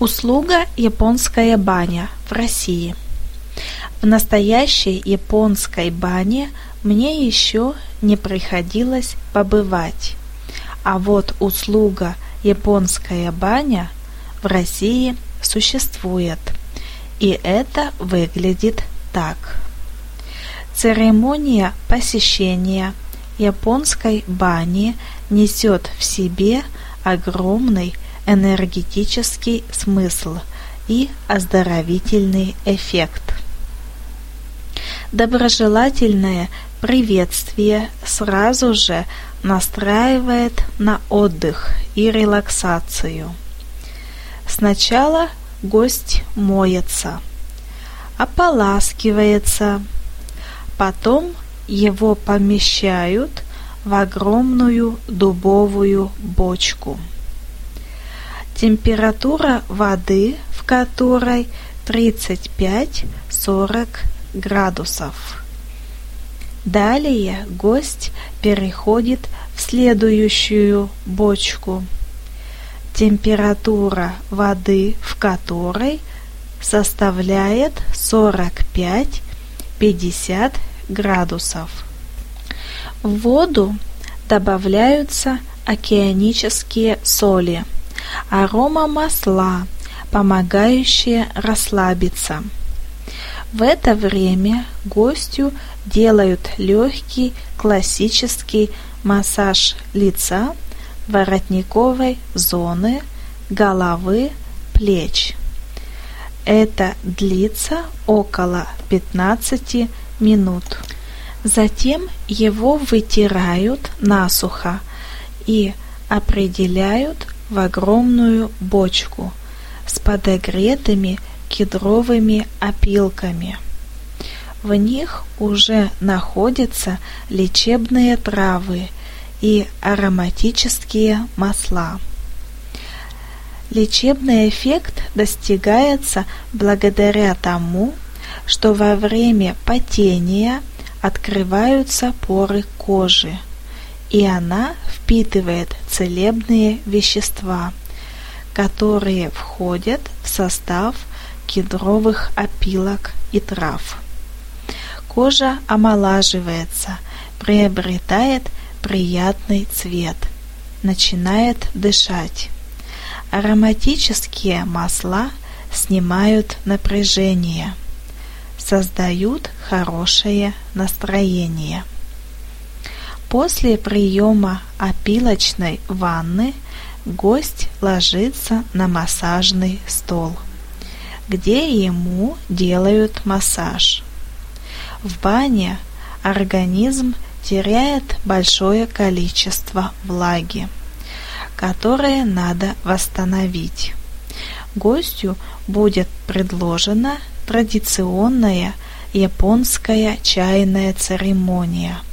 Услуга «Японская баня» в России. В настоящей японской бане мне еще не приходилось побывать. А вот услуга «Японская баня» в России существует. И это выглядит так. Церемония посещения японской бани несет в себе огромный энергетический смысл и оздоровительный эффект. Доброжелательное приветствие сразу же настраивает на отдых и релаксацию. Сначала гость моется, ополаскивается, потом его помещают в огромную дубовую бочку. Температура воды в которой 35-40 градусов. Далее гость переходит в следующую бочку, температура воды в которой составляет 45-50 градусов. В воду добавляются океанические соли – арома масла, помогающие расслабиться. В это время гостю делают легкий классический массаж лица, воротниковой зоны, головы, плеч. Это длится около 15 минут. Затем его вытирают насухо и определяют в огромную бочку с подогретыми кедровыми опилками. В них уже находятся лечебные травы и ароматические масла. Лечебный эффект достигается благодаря тому, что во время потения открываются поры кожи, и она впитывает целебные вещества, которые входят в состав кедровых опилок и трав. Кожа омолаживается, приобретает приятный цвет, начинает дышать. Ароматические масла снимают напряжение, создают хорошее настроение. После приема опилочной ванны гость ложится на массажный стол, где ему делают массаж. В бане организм теряет большое количество влаги, которое надо восстановить. Гостю будет предложена традиционная японская чайная церемония –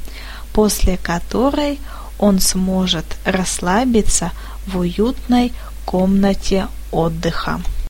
после которой он сможет расслабиться в уютной комнате отдыха.